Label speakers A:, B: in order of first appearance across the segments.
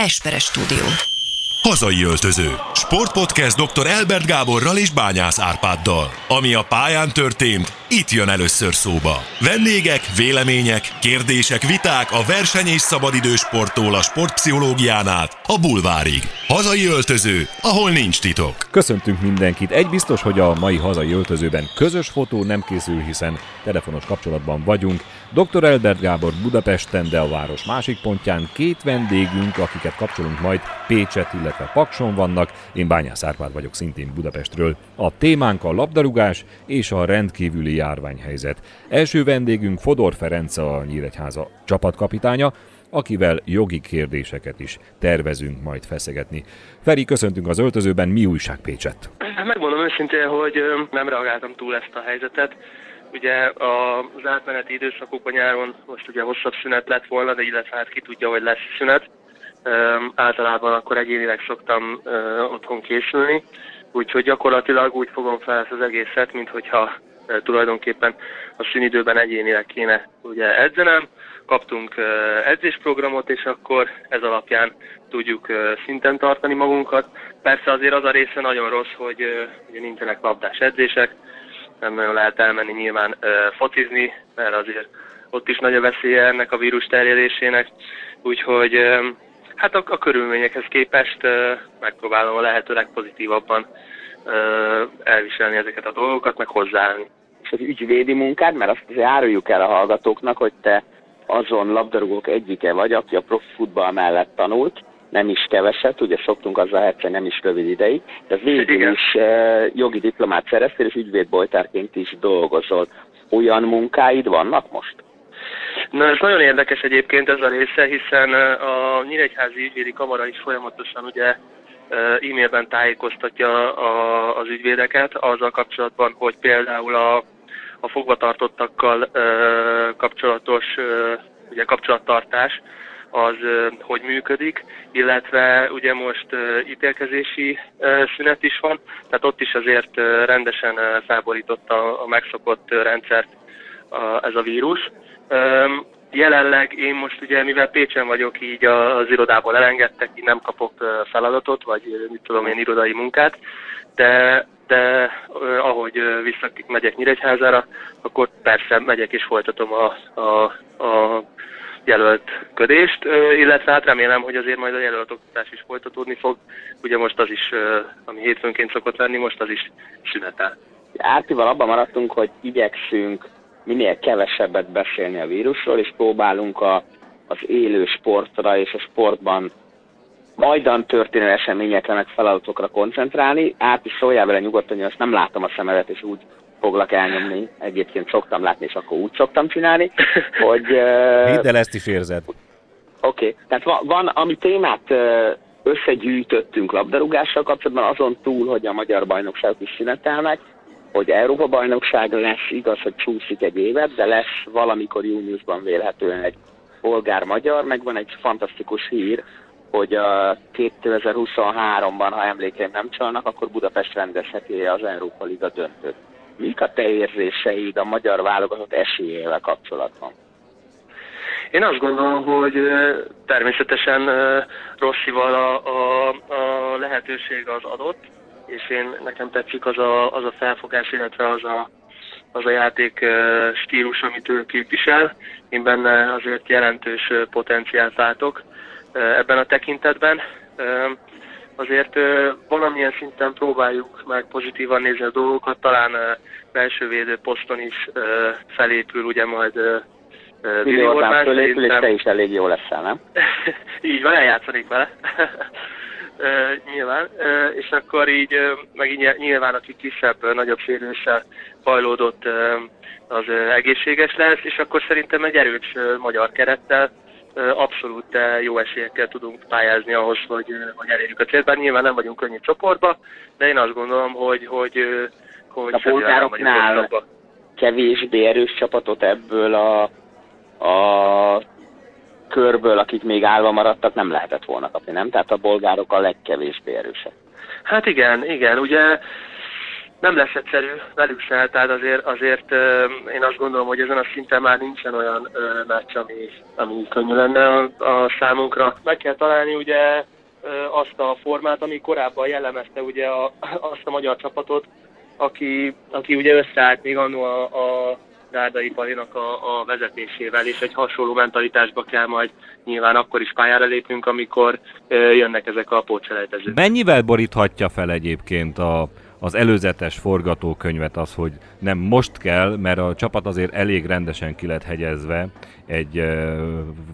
A: Esperes stúdió.
B: Hazai öltöző. Sportpodcast dr. Elbert Gáborral és Bányász Árpáddal. Ami a pályán történt, itt jön először szóba. Vendégek, vélemények, kérdések, viták a verseny és szabadidősporttól a sportpszichológián át a bulvárig. Hazai öltöző, ahol nincs titok.
C: Köszöntünk mindenkit. Egy biztos, hogy a mai hazai öltözőben közös fotó nem készül, hiszen telefonos kapcsolatban vagyunk. Dr. Elbert Gábor Budapesten, de a város másik pontján két vendégünk, akiket kapcsolunk majd Pécset, illetve Pakson vannak. Én Bányász Árpád vagyok szintén Budapestről. A témánk a labdarúgás és a rendkívüli járványhelyzet. Első vendégünk Fodor Ferenc, a Nyíregyháza csapatkapitánya, akivel jogi kérdéseket is tervezünk majd feszegetni. Feri, köszöntünk az öltözőben, mi újság Pécset?
D: Megmondom őszintén, hogy nem reagáltam túl ezt a helyzetet. Ugye az átmeneti időszakokban nyáron most ugye hosszabb szünet lett volna, de illetve hát ki tudja, hogy lesz szünet. Általában akkor egyénileg szoktam otthon készülni, úgyhogy gyakorlatilag úgy fogom fel ezt az egészet, mint hogyha tulajdonképpen a szünidőben egyénileg kéne ugye edzenem. Kaptunk edzésprogramot, és akkor ez alapján tudjuk szinten tartani magunkat. Persze azért az a része nagyon rossz, hogy ugye nincsenek labdás edzések, nem nagyon lehet elmenni nyilván focizni, mert azért ott is nagy a veszélye ennek a vírus terjedésének. Úgyhogy hát a, a körülményekhez képest megpróbálom a lehető legpozitívabban elviselni ezeket a dolgokat, meg hozzáállni.
E: És az ügyvédi munkád, mert azt azért áruljuk el a hallgatóknak, hogy te azon labdarúgók egyike vagy, aki a profi futball mellett tanult, nem is keveset, ugye szoktunk azzal egyszer nem is rövid ideig, de végül
D: Igen.
E: is uh, jogi diplomát szereztél, és ügyvédboltárként is dolgozol. Olyan munkáid vannak most?
D: Na ez nagyon érdekes egyébként ez a része, hiszen uh, a Nyíregyházi Ügyvédi Kamara is folyamatosan ugye uh, e-mailben tájékoztatja a, az ügyvédeket azzal kapcsolatban, hogy például a, a fogvatartottakkal uh, kapcsolatos uh, ugye kapcsolattartás az hogy működik, illetve ugye most ítélkezési szünet is van, tehát ott is azért rendesen felborította a megszokott rendszert ez a vírus. Jelenleg én most ugye, mivel Pécsen vagyok, így az irodából elengedtek, így nem kapok feladatot, vagy mit tudom én, irodai munkát, de, de ö, ahogy ö, visszamegyek Nyíregyházára, akkor persze megyek és folytatom a, a, a jelöltködést, ö, illetve hát remélem, hogy azért majd a jelöltoktatás is folytatódni fog. Ugye most az is, ami hétfőnként szokott lenni, most az is szünetel.
E: Ártival abban maradtunk, hogy igyekszünk minél kevesebbet beszélni a vírusról, és próbálunk a, az élő sportra és a sportban majdan történő eseményekre, meg feladatokra koncentrálni. Át is szóljál vele nyugodtan, hogy azt nem látom a szemedet, és úgy foglak elnyomni. Egyébként szoktam látni, és akkor úgy szoktam csinálni, hogy...
C: Hidd el, ezt is érzed.
E: Oké, okay. tehát van, van, ami témát összegyűjtöttünk labdarúgással kapcsolatban, azon túl, hogy a magyar bajnokságok is szünetelnek, hogy Európa bajnokság lesz, igaz, hogy csúszik egy évet, de lesz valamikor júniusban vélhetően egy bolgár-magyar, meg van egy fantasztikus hír, hogy a 2023-ban, ha emlékeim nem csalnak, akkor Budapest rendezheti az Európa Liga döntőt. Mik a te érzéseid a magyar válogatott esélyével kapcsolatban?
D: Én azt gondolom, hogy természetesen Rosszival a, a, a lehetőség az adott, és én nekem tetszik az a, az a felfogás, illetve az a, az a játék stílus, amit ő képvisel. Én benne azért jelentős potenciált látok ebben a tekintetben. Azért valamilyen szinten próbáljuk meg pozitívan nézni a dolgokat, talán belső védő poszton is felépül ugye majd Vili
E: Orbán fölépül, és te is elég jó leszel, nem?
D: így van, eljátszanék vele. Nyilván, és akkor így, ö, meg így ny- nyilván, aki kisebb, nagyobb sérüléssel hajlódott, az egészséges lesz, és akkor szerintem egy erős magyar kerettel abszolút jó esélyekkel tudunk pályázni ahhoz, hogy, hogy elérjük a célt. Bár nyilván nem vagyunk könnyű csoportba, de én azt gondolom, hogy, hogy, hogy
E: A polgároknál kevésbé erős csapatot ebből a, a körből, akik még állva maradtak, nem lehetett volna kapni, nem? Tehát a bolgárok a legkevésbé erősek.
D: Hát igen, igen, ugye nem lesz egyszerű velük se, tehát azért, azért én azt gondolom, hogy ezen a szinten már nincsen olyan meccs, ami, ami könnyű lenne a, a számunkra. Meg kell találni ugye azt a formát, ami korábban jellemezte ugye a, azt a magyar csapatot, aki, aki ugye összeállt még annó a, a Dárdai Palinak a, a vezetésével, és egy hasonló mentalitásba kell majd nyilván akkor is pályára lépnünk, amikor jönnek ezek a pótselejtezők.
C: Mennyivel boríthatja fel egyébként a, az előzetes forgatókönyvet az, hogy nem most kell, mert a csapat azért elég rendesen ki lett hegyezve egy uh,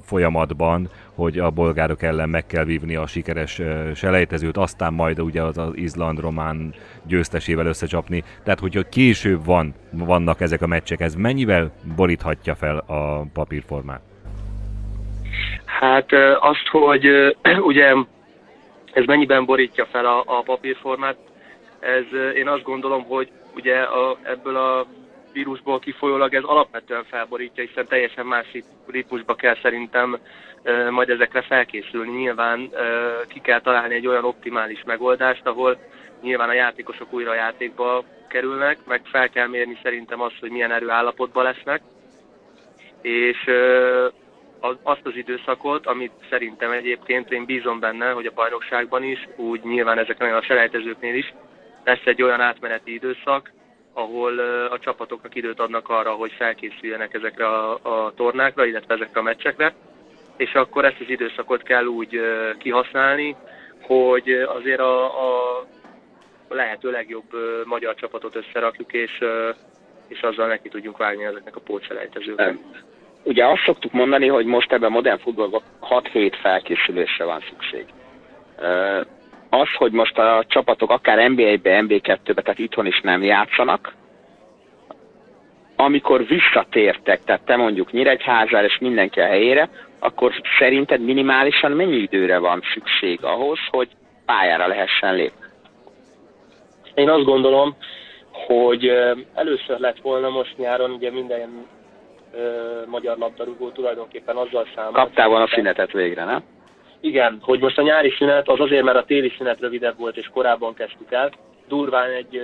C: folyamatban, hogy a bolgárok ellen meg kell vívni a sikeres uh, selejtezőt, aztán majd ugye az, az Izland-Román győztesével összecsapni. Tehát, hogyha később van, vannak ezek a meccsek, ez mennyivel boríthatja fel a papírformát?
D: Hát azt, hogy ugye ez mennyiben borítja fel a, a papírformát, ez én azt gondolom, hogy ugye a, ebből a vírusból kifolyólag ez alapvetően felborítja, hiszen teljesen másik ritmusba kell szerintem e, majd ezekre felkészülni. Nyilván e, ki kell találni egy olyan optimális megoldást, ahol nyilván a játékosok újra a játékba kerülnek, meg fel kell mérni szerintem azt, hogy milyen erőállapotban lesznek, és e, azt az időszakot, amit szerintem egyébként én bízom benne, hogy a bajnokságban is, úgy nyilván ezeknél a selejtezőknél is, lesz egy olyan átmeneti időszak, ahol a csapatoknak időt adnak arra, hogy felkészüljenek ezekre a, a tornákra, illetve ezekre a meccsekre, és akkor ezt az időszakot kell úgy kihasználni, hogy azért a, a lehető legjobb magyar csapatot összerakjuk, és, és azzal neki tudjunk vágni ezeknek a pótselejtezőknek.
E: Ugye azt szoktuk mondani, hogy most ebben a modern futballban 6 hét felkészülésre van szükség az, hogy most a csapatok akár NBA-be, NBA2-be, tehát itthon is nem játszanak, amikor visszatértek, tehát te mondjuk Nyíregyházára és mindenki a helyére, akkor szerinted minimálisan mennyi időre van szükség ahhoz, hogy pályára lehessen lépni?
D: Én azt gondolom, hogy először lett volna most nyáron, ugye minden ö, magyar labdarúgó tulajdonképpen azzal számol.
E: Kaptál volna a szünetet végre, nem?
D: Igen, hogy most a nyári szünet az azért, mert a téli szünet rövidebb volt, és korábban kezdtük el, durván egy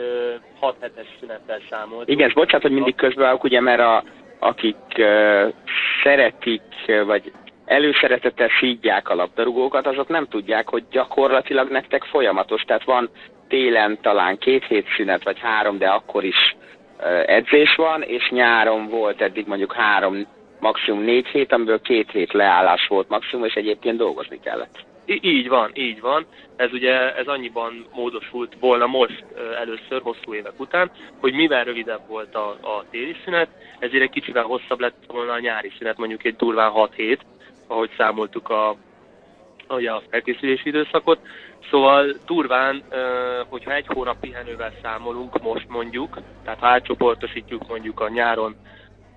D: 6 hetes szünettel számolt.
E: Igen, és bocsánat, hogy mindig közbeállok, ugye, mert a, akik uh, szeretik, vagy előszeretettel szídják a labdarúgókat, azok nem tudják, hogy gyakorlatilag nektek folyamatos. Tehát van télen talán két hét szünet, vagy három, de akkor is edzés van, és nyáron volt eddig mondjuk három maximum négy hét, amiből két hét leállás volt maximum, és egyébként dolgozni kellett.
D: I- így van, így van. Ez ugye ez annyiban módosult volna most először, hosszú évek után, hogy mivel rövidebb volt a, a téli szünet, ezért egy kicsivel hosszabb lett volna a nyári szünet, mondjuk egy durván 6 hét, ahogy számoltuk a, a felkészülési időszakot. Szóval durván, hogyha egy hónap pihenővel számolunk most mondjuk, tehát ha átcsoportosítjuk mondjuk a nyáron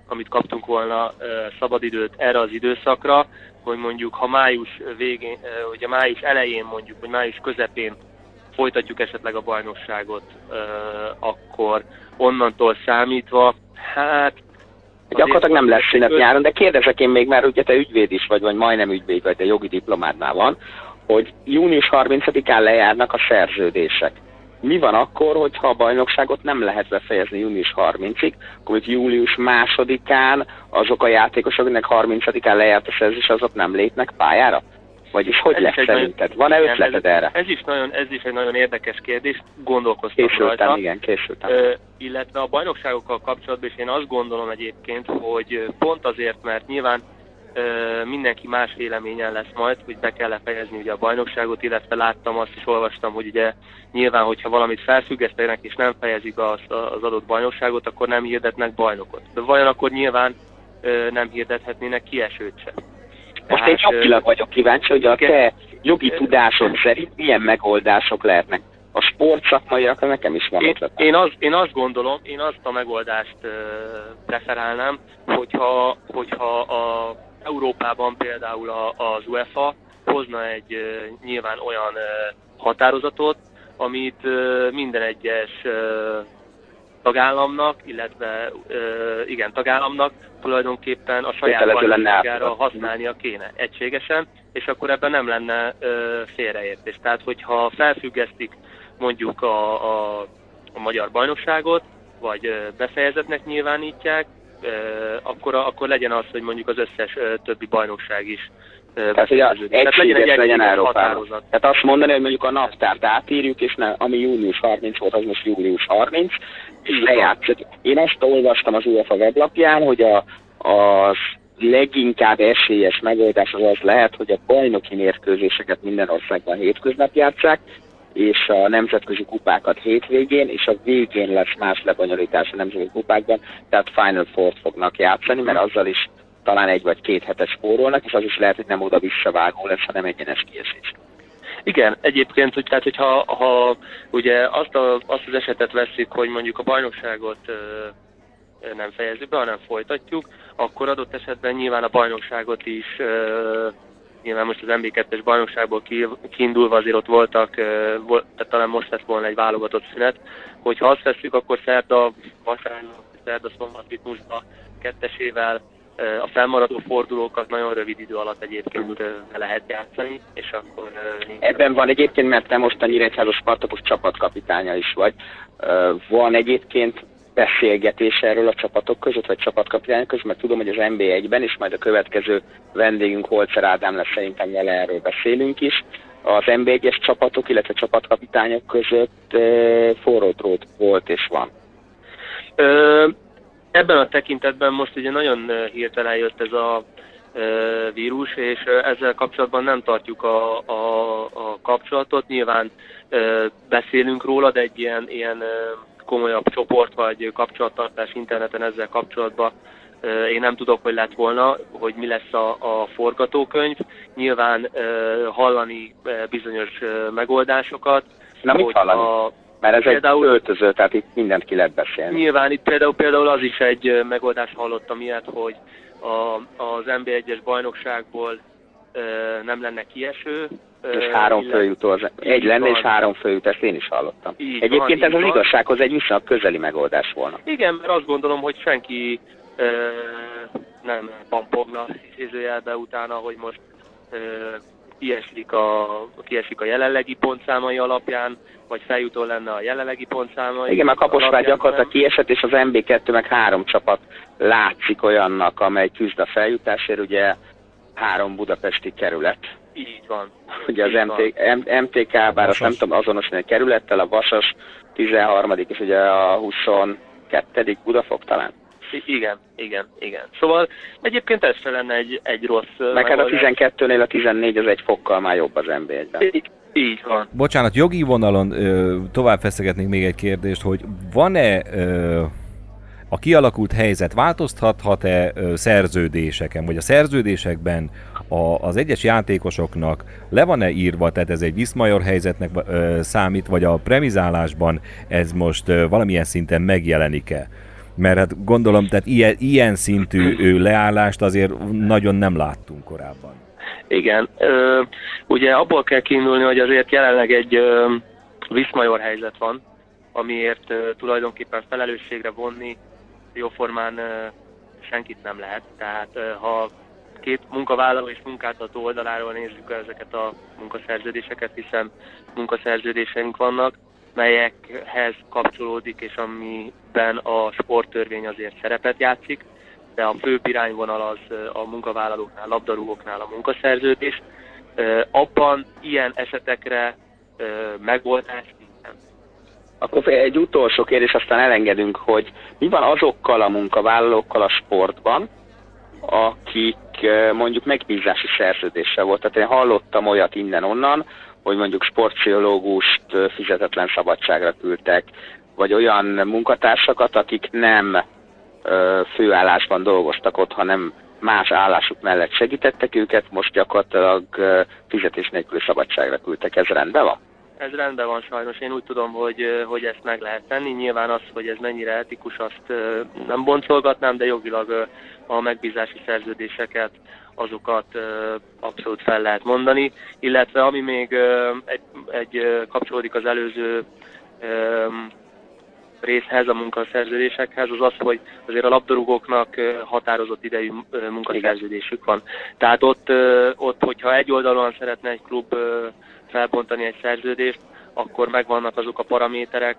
D: amit kaptunk volna szabadidőt erre az időszakra, hogy mondjuk ha május végén, hogy a május elején mondjuk, vagy május közepén folytatjuk esetleg a bajnokságot, akkor onnantól számítva, hát
E: Gyakorlatilag nem lesz szünet nyáron, de kérdezek én még, mert ugye te ügyvéd is vagy, vagy majdnem ügyvéd vagy, de jogi diplomádnál van, hogy június 30-án lejárnak a szerződések mi van akkor, hogyha a bajnokságot nem lehet befejezni június 30-ig, akkor július másodikán azok a játékosok, akiknek 30-án lejárt a szerzés, azok nem lépnek pályára? Vagyis hogy ez lesz szerinted? Van-e ötleted
D: ez,
E: erre?
D: Ez is, nagyon, ez is egy nagyon érdekes kérdés, gondolkoztam
E: készültem,
D: rajta.
E: igen, készültem.
D: Ö, illetve a bajnokságokkal kapcsolatban is én azt gondolom egyébként, hogy pont azért, mert nyilván mindenki más véleményen lesz majd, hogy be kell fejezni ugye a bajnokságot, illetve láttam azt is, olvastam, hogy ugye nyilván, hogyha valamit felfüggesztenek és nem fejezik azt az adott bajnokságot, akkor nem hirdetnek bajnokot. De vajon akkor nyilván nem hirdethetnének kiesőt sem.
E: Most Tehát, én jogilag vagyok kíváncsi, hogy a te jogi tudásod szerint milyen megoldások lehetnek. A sportszakmaiak nekem is van
D: én, én, az, én azt gondolom, én azt a megoldást uh, preferálnám, hogyha, hogyha a Európában például az UEFA hozna egy nyilván olyan határozatot, amit minden egyes tagállamnak, illetve igen, tagállamnak tulajdonképpen a saját bajnokságára használnia kéne egységesen, és akkor ebben nem lenne félreértés. Tehát, hogyha felfüggesztik mondjuk a, a a magyar bajnokságot, vagy befejezetnek nyilvánítják, akkor, akkor legyen az, hogy mondjuk az összes többi bajnokság is
E: tehát, hogy az egységes legyen, legyen Európában. Tehát azt mondani, hogy mondjuk a naptárt átírjuk, és ne, ami június 30 volt, az most július 30, és lejátszik. Én ezt olvastam az UEFA weblapján, hogy a, az leginkább esélyes megoldás az az lehet, hogy a bajnoki mérkőzéseket minden országban hétköznap játszák, és a nemzetközi kupákat hétvégén, és a végén lesz más lebonyolítás a nemzetközi kupákban, tehát Final Four-t fognak játszani, mert azzal is talán egy vagy két hetes spórolnak, és az is lehet, hogy nem oda visszavágó lesz, hanem egyenes kiesés.
D: Igen, egyébként, hogy, tehát, hogyha ha, ugye azt, a, azt az esetet veszik, hogy mondjuk a bajnokságot ö, nem fejezzük be, hanem folytatjuk, akkor adott esetben nyilván a bajnokságot is ö, nyilván most az MB2-es bajnokságból kiindulva azért ott voltak, volt, tehát talán most lett volna egy válogatott szünet, hogyha azt veszük, akkor szerda, vasárnap, szerda szombat ritmusba kettesével a felmaradó fordulókat nagyon rövid idő alatt egyébként lehet játszani, és akkor...
E: Ebben van egyébként, mert te most a Nyíregyházos Spartakus csapatkapitánya is vagy. Van egyébként beszélgetés erről a csapatok között, vagy csapatkapitányok között, mert tudom, hogy az NB1-ben, és majd a következő vendégünk Holzer Ádám lesz, szerintem vele erről beszélünk is, az NB1-es csapatok, illetve csapatkapitányok között forró drót volt és van.
D: Ö, ebben a tekintetben most ugye nagyon hirtelen jött ez a vírus, és ezzel kapcsolatban nem tartjuk a, a, a kapcsolatot. Nyilván beszélünk róla, de egy ilyen, ilyen komolyabb csoport vagy kapcsolattartás interneten ezzel kapcsolatban én nem tudok, hogy lett volna, hogy mi lesz a, a forgatókönyv. Nyilván hallani bizonyos megoldásokat.
E: Na mit hallani? A, mert ez például, egy öltöző, tehát itt mindent ki lehet beszélni.
D: Nyilván itt például, például az is egy megoldás hallottam ilyet, hogy a, az NB1-es bajnokságból nem lenne kieső,
E: és három főjutó, az egy lenne, és három főjut, ezt én is hallottam. Így Egyébként van, ez az van. igazsághoz egy viszonylag közeli megoldás volna.
D: Igen, mert azt gondolom, hogy senki ö, nem pampogna idézőjelbe utána, hogy most ö, kiesik a, kiesik a jelenlegi pontszámai alapján, vagy feljutó lenne a jelenlegi pontszámai.
E: Igen, mert Kaposvár gyakorlatilag kiesett, és az MB2 meg három csapat látszik olyannak, amely küzd a feljutásért, ugye három budapesti kerület.
D: Így van.
E: Ugye az MT, MTK, bár azt nem tudom azonosítani a kerülettel, a Vasas 13. és ugye a 22. Budafok talán.
D: I- igen, igen, igen. Szóval egyébként ez se lenne egy, egy rossz...
E: Meg hát a 12-nél a 14 az egy fokkal már jobb az NB1-ben.
D: Így, így van.
C: Bocsánat, jogi vonalon ö, tovább feszegetnék még egy kérdést, hogy van-e ö, a kialakult helyzet változtathat-e szerződéseken, vagy a szerződésekben a, az egyes játékosoknak le van-e írva, tehát ez egy viszmajor helyzetnek ö, számít, vagy a premizálásban ez most ö, valamilyen szinten megjelenik-e? Mert hát gondolom, tehát ilyen, ilyen szintű ő, leállást azért nagyon nem láttunk korábban.
D: Igen. Ö, ugye abból kell kiindulni, hogy azért jelenleg egy ö, viszmajor helyzet van, amiért ö, tulajdonképpen felelősségre vonni jóformán senkit nem lehet. Tehát ha két munkavállaló és munkáltató oldaláról nézzük ezeket a munkaszerződéseket, hiszen munkaszerződéseink vannak, melyekhez kapcsolódik, és amiben a sporttörvény azért szerepet játszik, de a fő irányvonal az a munkavállalóknál, labdarúgóknál a munkaszerződés. Abban ilyen esetekre megoldás
E: akkor egy utolsó kérdés, aztán elengedünk, hogy mi van azokkal a munkavállalókkal a sportban, akik mondjuk megbízási szerződéssel volt. Tehát én hallottam olyat innen-onnan, hogy mondjuk sportpszichológust fizetetlen szabadságra küldtek, vagy olyan munkatársakat, akik nem főállásban dolgoztak ott, hanem más állásuk mellett segítettek őket, most gyakorlatilag fizetés nélküli szabadságra küldtek. Ez rendben van?
D: Ez rendben van sajnos, én úgy tudom, hogy, hogy ezt meg lehet tenni. Nyilván az, hogy ez mennyire etikus, azt nem boncolgatnám, de jogilag a megbízási szerződéseket, azokat abszolút fel lehet mondani. Illetve ami még egy, egy kapcsolódik az előző részhez, a munkaszerződésekhez, az az, hogy azért a labdarúgóknak határozott idejű munkaszerződésük van. Tehát ott, ott hogyha egy oldalon szeretne egy klub felbontani egy szerződést, akkor megvannak azok a paraméterek,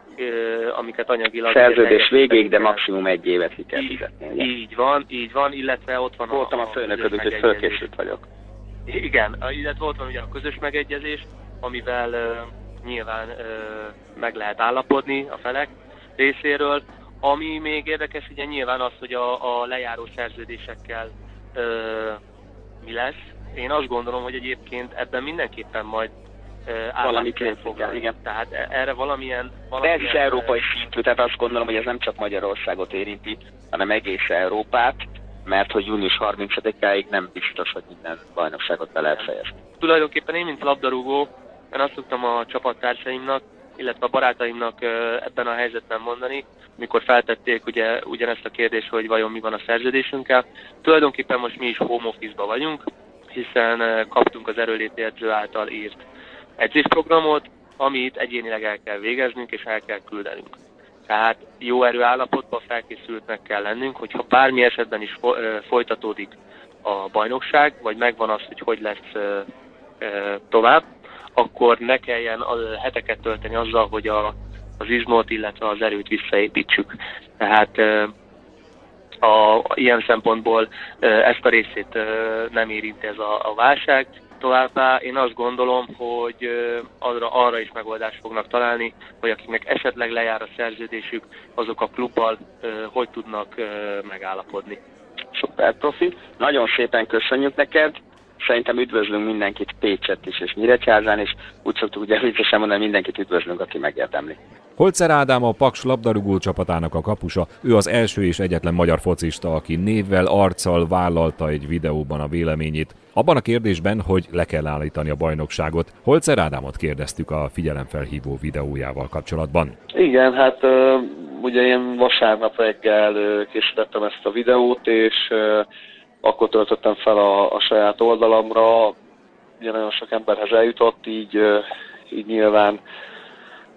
D: amiket anyagilag...
E: Szerződés végéig, de maximum egy évet ki kell fizetni.
D: Így van, így van, illetve ott van
E: Voltam a, a főnököd, hogy fölkészült vagyok.
D: Igen, illetve ott van ugye a közös megegyezés, amivel uh, nyilván uh, meg lehet állapodni a felek részéről. Ami még érdekes, ugye nyilván az, hogy a, a lejáró szerződésekkel uh, mi lesz. Én azt gondolom, hogy egyébként ebben mindenképpen majd
E: valami kell igen.
D: Tehát e- erre valamilyen...
E: valamilyen De ez is európai szintű, tehát azt gondolom, hogy ez nem csak Magyarországot érinti, hanem egész Európát, mert hogy június 30-áig nem biztos, hogy minden bajnokságot be lehet fejezni.
D: Tulajdonképpen én, mint labdarúgó, én azt tudtam a csapattársaimnak, illetve a barátaimnak ebben a helyzetben mondani, mikor feltették ugye ugyanezt a kérdést, hogy vajon mi van a szerződésünkkel. Tulajdonképpen most mi is home office vagyunk, hiszen kaptunk az erőlétérző által írt edzésprogramot, amit egyénileg el kell végeznünk és el kell küldenünk. Tehát jó erőállapotban felkészültnek kell lennünk, hogyha bármi esetben is folytatódik a bajnokság, vagy megvan az, hogy hogy lesz tovább, akkor ne kelljen a heteket tölteni azzal, hogy a, az izmot, illetve az erőt visszaépítsük. Tehát a, ilyen szempontból ezt a részét nem érinti ez a, a válság, Továbbá én azt gondolom, hogy arra, arra is megoldást fognak találni, hogy akiknek esetleg lejár a szerződésük, azok a klubbal hogy tudnak megállapodni.
E: Szuper profi, nagyon szépen köszönjük neked, szerintem üdvözlünk mindenkit Pécset is és Nyíregyházán, és úgy szoktuk ugye viccesen mondani, mindenkit üdvözlünk, aki megérdemli.
C: Holzer Ádám a Paks labdarúgó csapatának a kapusa, ő az első és egyetlen magyar focista, aki névvel, arccal vállalta egy videóban a véleményét. Abban a kérdésben, hogy le kell állítani a bajnokságot, Holzer Ádámot kérdeztük a figyelemfelhívó videójával kapcsolatban.
A: Igen, hát ugye én vasárnap reggel készítettem ezt a videót, és akkor töltöttem fel a, a saját oldalamra, ugye nagyon sok emberhez eljutott, így, így nyilván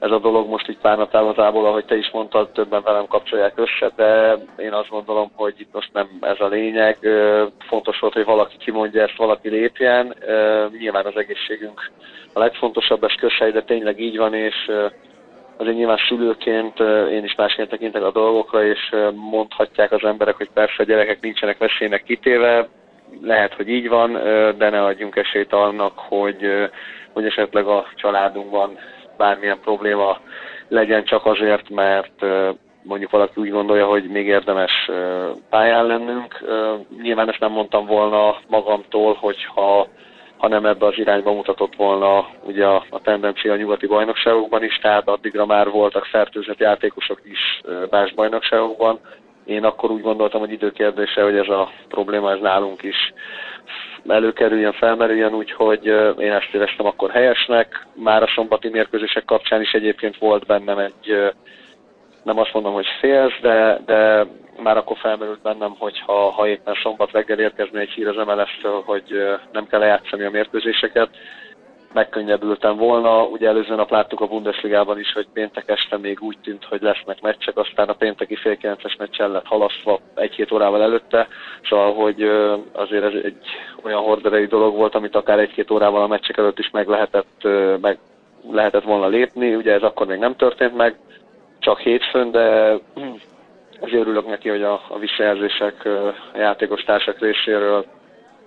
A: ez a dolog most így pár nap távoltából, ahogy te is mondtad, többen velem kapcsolják össze, de én azt gondolom, hogy itt most nem ez a lényeg. Fontos volt, hogy valaki kimondja ezt, valaki lépjen. Nyilván az egészségünk a legfontosabb, ez közhely, de tényleg így van, és azért nyilván szülőként én is másként tekintek a dolgokra, és mondhatják az emberek, hogy persze a gyerekek nincsenek veszélynek kitéve, lehet, hogy így van, de ne adjunk esélyt annak, hogy, hogy esetleg a családunkban bármilyen probléma legyen csak azért, mert mondjuk valaki úgy gondolja, hogy még érdemes pályán lennünk. Nyilván ezt nem mondtam volna magamtól, hogyha ha nem ebbe az irányba mutatott volna ugye a, a tendencia a nyugati bajnokságokban is, tehát addigra már voltak fertőzött játékosok is más bajnokságokban. Én akkor úgy gondoltam, hogy időkérdése, hogy ez a probléma ez nálunk is előkerüljön, felmerüljön, úgyhogy én ezt éreztem akkor helyesnek. Már a szombati mérkőzések kapcsán is egyébként volt bennem egy, nem azt mondom, hogy félsz, de, de már akkor felmerült bennem, hogy ha, ha éppen szombat reggel érkezne egy hír az mls hogy nem kell lejátszani a mérkőzéseket, megkönnyebbültem volna. Ugye előző nap láttuk a Bundesligában is, hogy péntek este még úgy tűnt, hogy lesznek meccsek, aztán a pénteki fél kilences meccs lett halasztva egy-két órával előtte, szóval hogy azért ez egy olyan horderei dolog volt, amit akár egy-két órával a meccsek előtt is meg lehetett, meg lehetett volna lépni, ugye ez akkor még nem történt meg, csak hétfőn, de azért örülök neki, hogy a, a visszajelzések a játékos társak részéről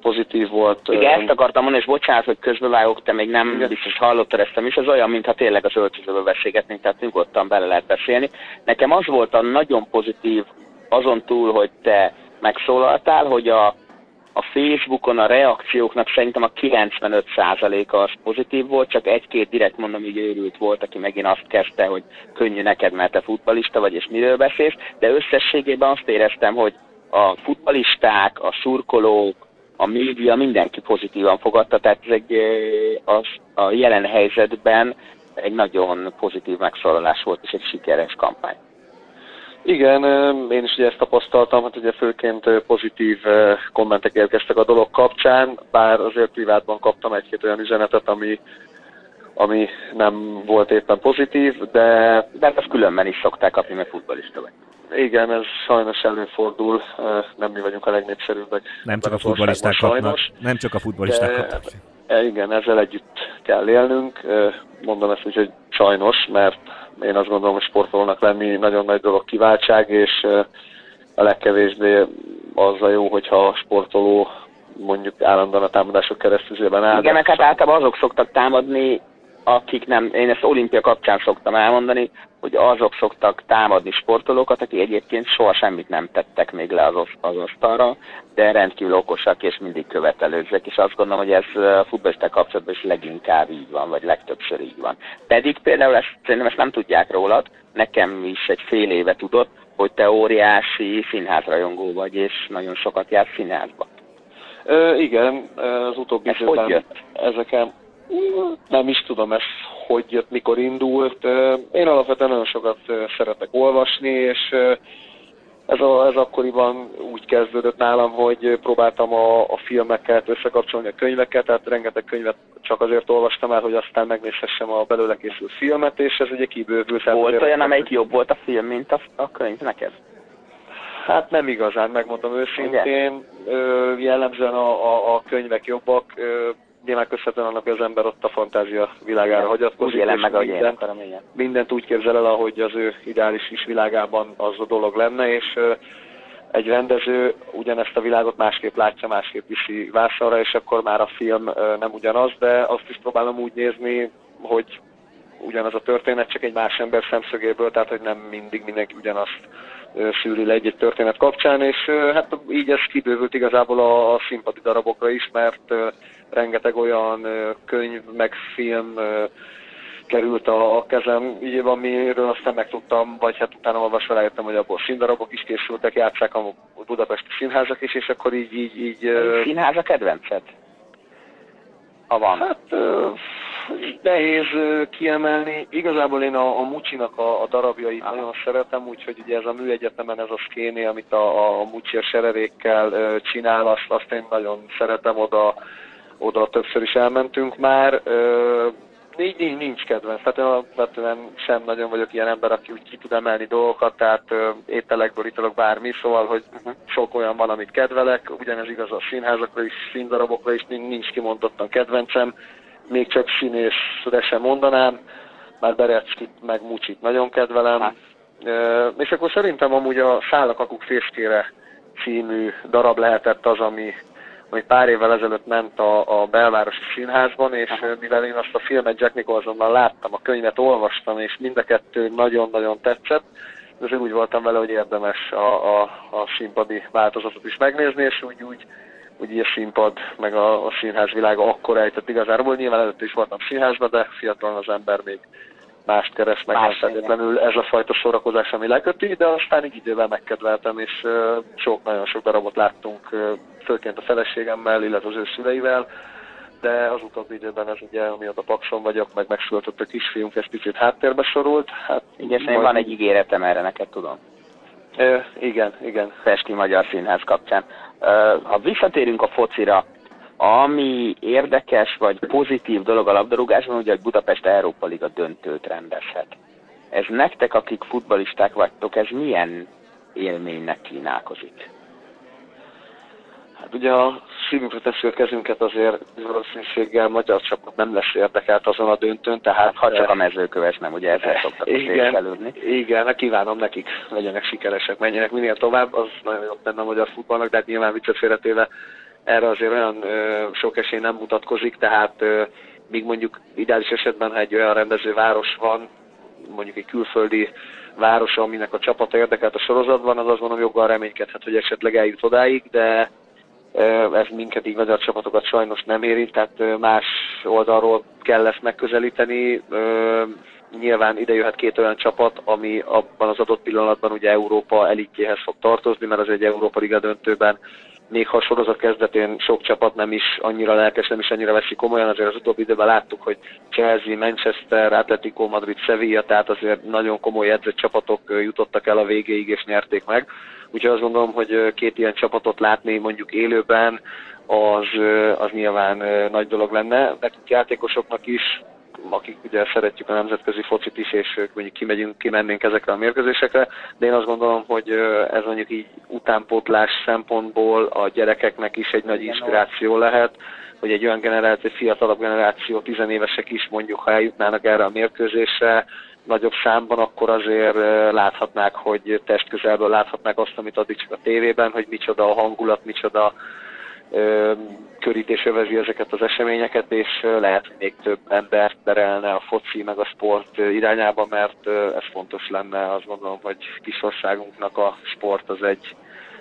A: pozitív volt.
E: Igen, ezt akartam mondani, és bocsánat, hogy közbevágok, te még nem Igen. biztos hallottad ezt is, ez olyan, mintha tényleg az öltözőből beszélgetnénk, tehát nyugodtan bele lehet beszélni. Nekem az volt a nagyon pozitív, azon túl, hogy te megszólaltál, hogy a a Facebookon a reakcióknak szerintem a 95%-a az pozitív volt, csak egy-két direkt mondom, így őrült volt, aki megint azt kezdte, hogy könnyű neked, mert te futbalista vagy, és miről beszélsz, de összességében azt éreztem, hogy a futbalisták, a szurkolók, a média mindenki pozitívan fogadta, tehát ez egy, az, a jelen helyzetben egy nagyon pozitív megszólalás volt, és egy sikeres kampány.
A: Igen, én is ugye ezt tapasztaltam, hát ugye főként pozitív kommentek érkeztek a dolog kapcsán, bár azért privátban kaptam egy-két olyan üzenetet, ami, ami nem volt éppen pozitív, de...
E: De hát ezt különben is szokták kapni, mert futbalista vagy.
A: Igen, ez sajnos előfordul, nem mi vagyunk a legnépszerűbbek.
C: Nem csak a futballisták kapnak, nem csak a futballisták kapnak.
A: Igen, ezzel együtt kell élnünk. Mondom ezt úgy, hogy sajnos, mert én azt gondolom, hogy sportolónak lenni nagyon nagy dolog kiváltság, és a legkevésbé az a jó, hogyha a sportoló mondjuk állandóan a támadások keresztüzében áll.
E: Igen, hát általában azok szoktak támadni, akik nem, én ezt olimpia kapcsán szoktam elmondani, hogy azok szoktak támadni sportolókat, akik egyébként soha semmit nem tettek még le az, az asztalra, de rendkívül okosak és mindig követelőznek, és azt gondolom, hogy ez a futballisták kapcsolatban is leginkább így van, vagy legtöbbször így van. Pedig például ezt, szerintem ezt nem tudják rólad, nekem is egy fél éve tudott, hogy te óriási színházrajongó vagy, és nagyon sokat jársz színházba.
A: Ö, igen, az utóbbi
E: Ez jött?
A: ezeken nem is tudom ez hogy jött, mikor indult. Én alapvetően nagyon sokat szeretek olvasni, és ez, a, ez akkoriban úgy kezdődött nálam, hogy próbáltam a, a filmeket összekapcsolni a könyveket, tehát rengeteg könyvet csak azért olvastam el, hogy aztán megnézhessem a belőle készült filmet, és ez ugye kibővült.
E: Volt olyan, amelyik jobb volt a film, mint a, a könyv neked?
A: Hát nem igazán, megmondom őszintén. Ö, jellemzően a, a, a könyvek jobbak. Ö, nyilván köszönhetően annak, az ember ott a fantázia világára hagyatkozik.
E: Úgy meg, ahogy
A: mindent,
E: én
A: mindent úgy képzel el, ahogy az ő ideális is világában az a dolog lenne, és egy rendező ugyanezt a világot másképp látja, másképp viszi vászonra, és akkor már a film nem ugyanaz, de azt is próbálom úgy nézni, hogy ugyanaz a történet, csak egy más ember szemszögéből, tehát hogy nem mindig mindenki ugyanazt szűri le egy-egy történet kapcsán, és hát így ez kibővült igazából a, a színpadi darabokra is, mert rengeteg olyan könyv, meg film került a, a kezem, így, amiről aztán megtudtam, vagy hát utána olvasva rájöttem, hogy abból színdarabok is készültek, játszák a budapesti színházak is, és akkor így... így, így
E: Színház a kedvenced? Ha van.
A: Hát nehéz kiemelni. Igazából én a, a Mucsinak a, a darabjait nagyon szeretem, úgyhogy ugye ez a műegyetemen ez a szkéni, amit a, a Mucsi a sererékkel csinál, azt, azt én nagyon szeretem, oda, oda többször is elmentünk már. Így nincs, nincs kedvenc, tehát én alapvetően sem nagyon vagyok ilyen ember, aki úgy ki tud emelni dolgokat, tehát ételekből italok bármi, szóval, hogy uh-huh. sok olyan van, amit kedvelek, ugyanez igaz a színházakra is, színdarabokra is, nincs kimondottan kedvencem, még csak színészre sem mondanám, már Bereckit meg Mucsit nagyon kedvelem. Hát. E, és akkor szerintem amúgy a Szálakakuk féskére című darab lehetett az, ami, ami pár évvel ezelőtt ment a, a belvárosi színházban, és Aha. mivel én azt a filmet Jack Nicholsonnal láttam, a könyvet olvastam, és mind a kettő nagyon-nagyon tetszett, ezért úgy voltam vele, hogy érdemes a, a, a színpadi változatot is megnézni, és úgy, úgy ugye a színpad, meg a, a színház világa akkor ejtett igazából. Nyilván előtt is voltam színházban, de fiatalon az ember még mást keres, meg Más feltétlenül ez a fajta szórakozás, ami leköti, de aztán így idővel megkedveltem, és sok, nagyon sok darabot láttunk, főként a feleségemmel, illetve az ő szüleivel, de az utóbbi időben ez ugye, amióta Pakson vagyok, meg megszületett a kisfiunk, ez picit háttérbe sorult. Hát,
E: Igen, majd... van egy ígéretem erre, neked tudom.
A: Uh, igen, igen.
E: Festi Magyar Színház kapcsán. Ha visszatérünk a focira, ami érdekes vagy pozitív dolog a labdarúgásban, ugye, hogy Budapest Európa Liga döntőt rendezhet. Ez nektek, akik futbalisták vagytok, ez milyen élménynek kínálkozik?
A: Hát ugye a szívünkre tesszük a kezünket azért valószínűséggel magyar csapat nem lesz érdekelt azon a döntőn, tehát...
E: Ha csak a mezőköves nem, ugye ezzel szoktak
A: igen, igen, hát kívánom nekik, legyenek sikeresek, menjenek minél tovább, az nagyon jobb lenne a magyar futballnak, de hát nyilván viccet félretéve erre azért olyan ö, sok esély nem mutatkozik, tehát ö, míg mondjuk ideális esetben, ha egy olyan rendező város van, mondjuk egy külföldi város, aminek a csapata érdekelt a sorozatban, az azt mondom joggal reménykedhet, hogy esetleg eljut odáig, de ez minket így magyar csapatokat sajnos nem érint, tehát más oldalról kell ezt megközelíteni. Nyilván ide jöhet két olyan csapat, ami abban az adott pillanatban ugye Európa elitjéhez fog tartozni, mert az egy Európa Liga döntőben még ha a sorozat kezdetén sok csapat nem is annyira lelkes, nem is annyira veszi komolyan, azért az utóbbi időben láttuk, hogy Chelsea, Manchester, Atletico Madrid, Sevilla, tehát azért nagyon komoly edzett csapatok jutottak el a végéig és nyerték meg. Úgyhogy azt gondolom, hogy két ilyen csapatot látni mondjuk élőben, az, az nyilván nagy dolog lenne. Nekünk játékosoknak is, akik ugye szeretjük a nemzetközi focit is, és mondjuk kimegyünk, kimennénk ezekre a mérkőzésekre, de én azt gondolom, hogy ez mondjuk így utánpótlás szempontból a gyerekeknek is egy nagy inspiráció lehet, hogy egy olyan generáció, egy fiatalabb generáció, tizenévesek is mondjuk, ha eljutnának erre a mérkőzésre, nagyobb számban, akkor azért láthatnák, hogy testközelből láthatnák azt, amit addig csak a tévében, hogy micsoda a hangulat, micsoda körítés övezi ezeket az eseményeket, és lehet, hogy még több embert terelne a foci meg a sport irányába, mert ez fontos lenne. Azt gondolom, hogy kisországunknak a sport az egy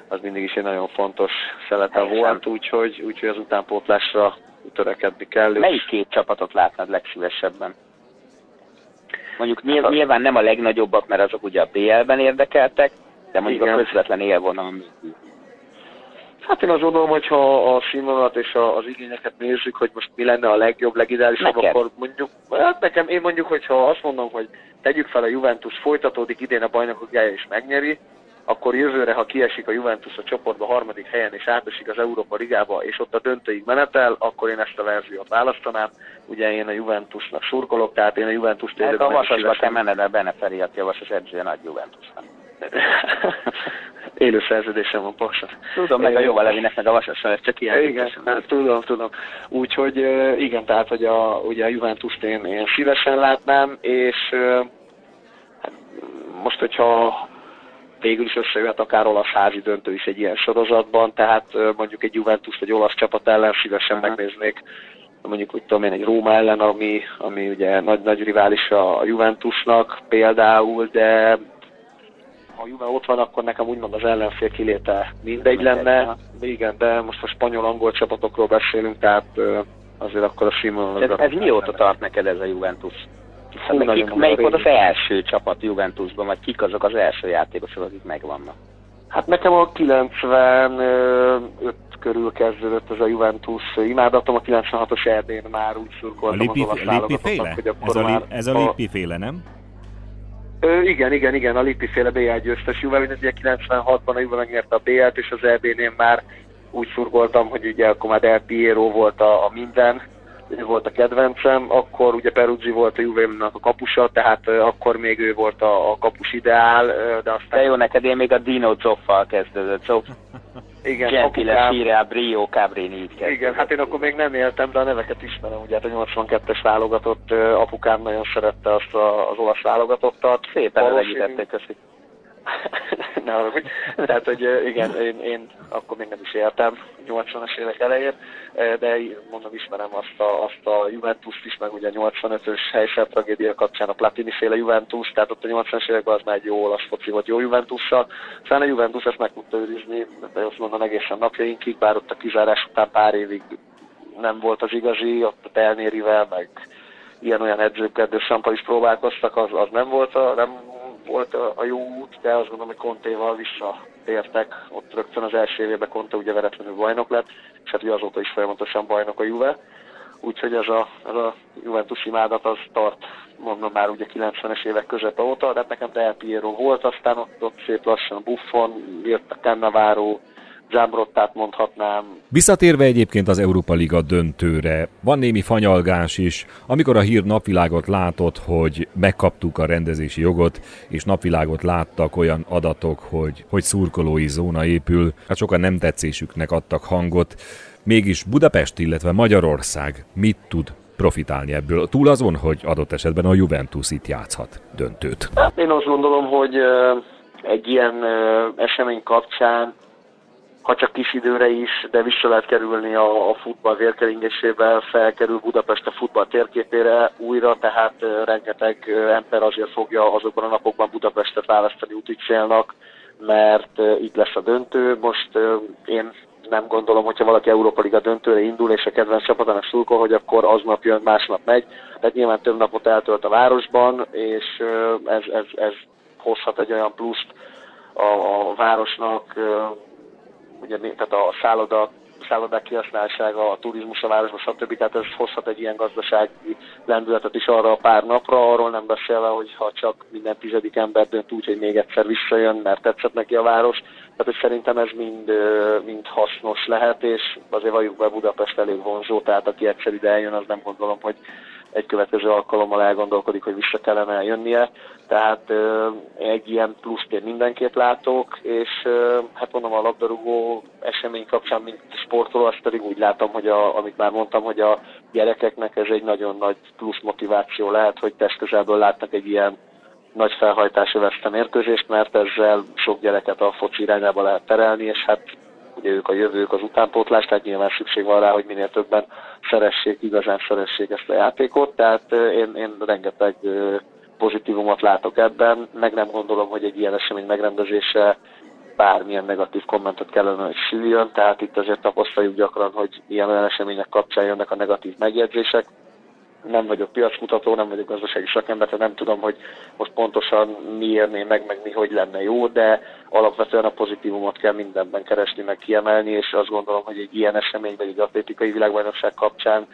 A: az mindig is egy nagyon fontos szelete volt, úgyhogy, úgyhogy az utánpótlásra törekedni kell.
E: Melyik két csapatot látnád legszívesebben? Mondjuk nyilván, hát nyilván nem a legnagyobbak, mert azok ugye a BL-ben érdekeltek, de mondjuk Igen. a közvetlen élvonalon
A: Hát én azt gondolom, hogy ha a színvonalat és a, az igényeket nézzük, hogy most mi lenne a legjobb, legideálisabb, akkor mondjuk, hát nekem én mondjuk, hogyha azt mondom, hogy tegyük fel a Juventus, folytatódik idén a bajnokok és megnyeri, akkor jövőre, ha kiesik a Juventus a csoportba harmadik helyen, és átesik az Európa Ligába, és ott a döntőig menetel, akkor én ezt a verziót választanám. Ugye én a Juventusnak szurkolok, tehát én a Juventus
E: tényleg... Hát a Vasasba kell menned, a Bene Feriati, a Vasas edzője nagy Juventusnak.
A: Élő szerződésem van Paksa.
E: Tudom, meg a jóval levinek, meg a Vasassal, ez csak ilyen.
A: Igen, hát, tudom, tudom. Úgyhogy igen, tehát hogy a, ugye a juventus én, én szívesen látnám, és hát, most, hogyha végül is összejöhet akár olasz házi döntő is egy ilyen sorozatban, tehát mondjuk egy Juventus vagy olasz csapat ellen szívesen uh-huh. megnéznék mondjuk úgy tudom én egy Róma ellen, ami, ami ugye nagy, nagy rivális a Juventusnak például, de ha Juve ott van, akkor nekem úgymond az ellenfél kiléte mindegy lenne. De igen, de most a spanyol-angol csapatokról beszélünk, tehát azért akkor a Simon...
E: Ez, ez mióta tart neked ez a Juventus? Hát kik, melyik volt az első csapat Juventusban, vagy kik azok az első játékosok, akik megvannak?
A: Hát nekem a 95 körül kezdődött ez a Juventus imádatom, a 96-os erdén már úgy szurkoltam a Lippi, az olasz féle? hogy akkor
C: ez a, már ez a Lippi féle, nem?
A: Ö, igen, igen, igen, a Lippi féle BL győztes Juve, ugye 96-ban a Juve megnyerte a BL-t, és az EB-nél már úgy szurkoltam, hogy ugye akkor már Del Piero volt a, a minden, ő volt a kedvencem, akkor ugye Peruzzi volt a Juve-nak a kapusa, tehát akkor még ő volt a, a kapus ideál, de aztán...
E: De jó, neked én még a Dino Zoffal kezdődött, Zoff.
A: Igen,
E: Gentile, Sire, Brio, Cabrini így kezdődött.
A: Igen, hát én akkor még nem éltem, de a neveket ismerem, ugye hát a 82-es válogatott apukám nagyon szerette azt a, az olasz válogatottat.
E: Szépen elegítették, köszi.
A: ne hogy, tehát, hogy igen, én, én akkor még nem is éltem 80-as évek elején, de mondom, ismerem azt a, azt a Juventus-t is, meg ugye a 85-ös helyszer tragédia kapcsán a Platini féle Juventus, tehát ott a 80-as években az már egy jó olasz foci volt jó Juventussal. Aztán a Juventus ezt meg tudta őrizni, de azt mondom egészen napjainkig, bár ott a kizárás után pár évig nem volt az igazi, ott a Telnérivel, meg ilyen-olyan edzőkkel, de is próbálkoztak, az, az nem volt a, nem volt a, a jó út, de azt gondolom, hogy Kontéval visszatértek. Ott rögtön az első évében Conte ugye veretlenül bajnok lett, és hát ugye azóta is folyamatosan bajnok a Juve. Úgyhogy ez a, ez a Juventus imádat az tart, mondom már ugye 90-es évek közepe óta, de hát nekem Del Piero volt, aztán ott, ott szép lassan Buffon, jött a Cannavaro, Zsámbrottát mondhatnám.
C: Visszatérve egyébként az Európa Liga döntőre, van némi fanyalgás is, amikor a hír napvilágot látott, hogy megkaptuk a rendezési jogot, és napvilágot láttak olyan adatok, hogy, hogy szurkolói zóna épül, hát sokan nem tetszésüknek adtak hangot, mégis Budapest, illetve Magyarország mit tud profitálni ebből? Túl azon, hogy adott esetben a Juventus itt játszhat döntőt.
A: Én azt gondolom, hogy egy ilyen esemény kapcsán ha csak kis időre is, de vissza lehet kerülni a, a futball vérkeringésével, felkerül Budapest a futball térképére újra, tehát rengeteg ember azért fogja azokban a napokban Budapestet választani úti célnak, mert itt lesz a döntő. Most én nem gondolom, hogyha valaki Európa Liga döntőre indul, és a kedvenc csapatának szurkol, hogy akkor aznap jön, másnap megy. Tehát nyilván több napot eltölt a városban, és ez, ez, ez hozhat egy olyan pluszt a, a városnak, ugye, tehát a szálloda, szállodák kihasználásága, a turizmus a városban, stb. Tehát ez hozhat egy ilyen gazdasági lendületet is arra a pár napra, arról nem beszélve, hogy ha csak minden tizedik ember dönt úgy, hogy még egyszer visszajön, mert tetszett neki a város. Tehát hogy szerintem ez mind, mind hasznos lehet, és azért valljuk be Budapest elég vonzó, tehát aki egyszer ide eljön, az nem gondolom, hogy egy következő alkalommal elgondolkodik, hogy vissza kellene jönnie. Tehát egy ilyen pluszt én mindenképp látok, és hát mondom a labdarúgó esemény kapcsán, mint sportoló, azt pedig úgy látom, hogy a, amit már mondtam, hogy a gyerekeknek ez egy nagyon nagy plusz motiváció lehet, hogy testközelből látnak egy ilyen nagy felhajtású veszte mérkőzést, mert ezzel sok gyereket a foci irányába lehet terelni, és hát ugye ők a jövők az utánpótlás, tehát nyilván szükség van rá, hogy minél többen szeressék, igazán szeressék ezt a játékot, tehát én, én rengeteg pozitívumot látok ebben, meg nem gondolom, hogy egy ilyen esemény megrendezése bármilyen negatív kommentet kellene, hogy süljön, tehát itt azért tapasztaljuk gyakran, hogy ilyen olyan események kapcsán jönnek a negatív megjegyzések, nem vagyok piacmutató, nem vagyok gazdasági szakember, tehát nem tudom, hogy most pontosan mi érné meg, meg mi hogy lenne jó, de alapvetően a pozitívumot kell mindenben keresni, meg kiemelni, és azt gondolom, hogy egy ilyen esemény, vagy egy atlétikai világbajnokság kapcsán,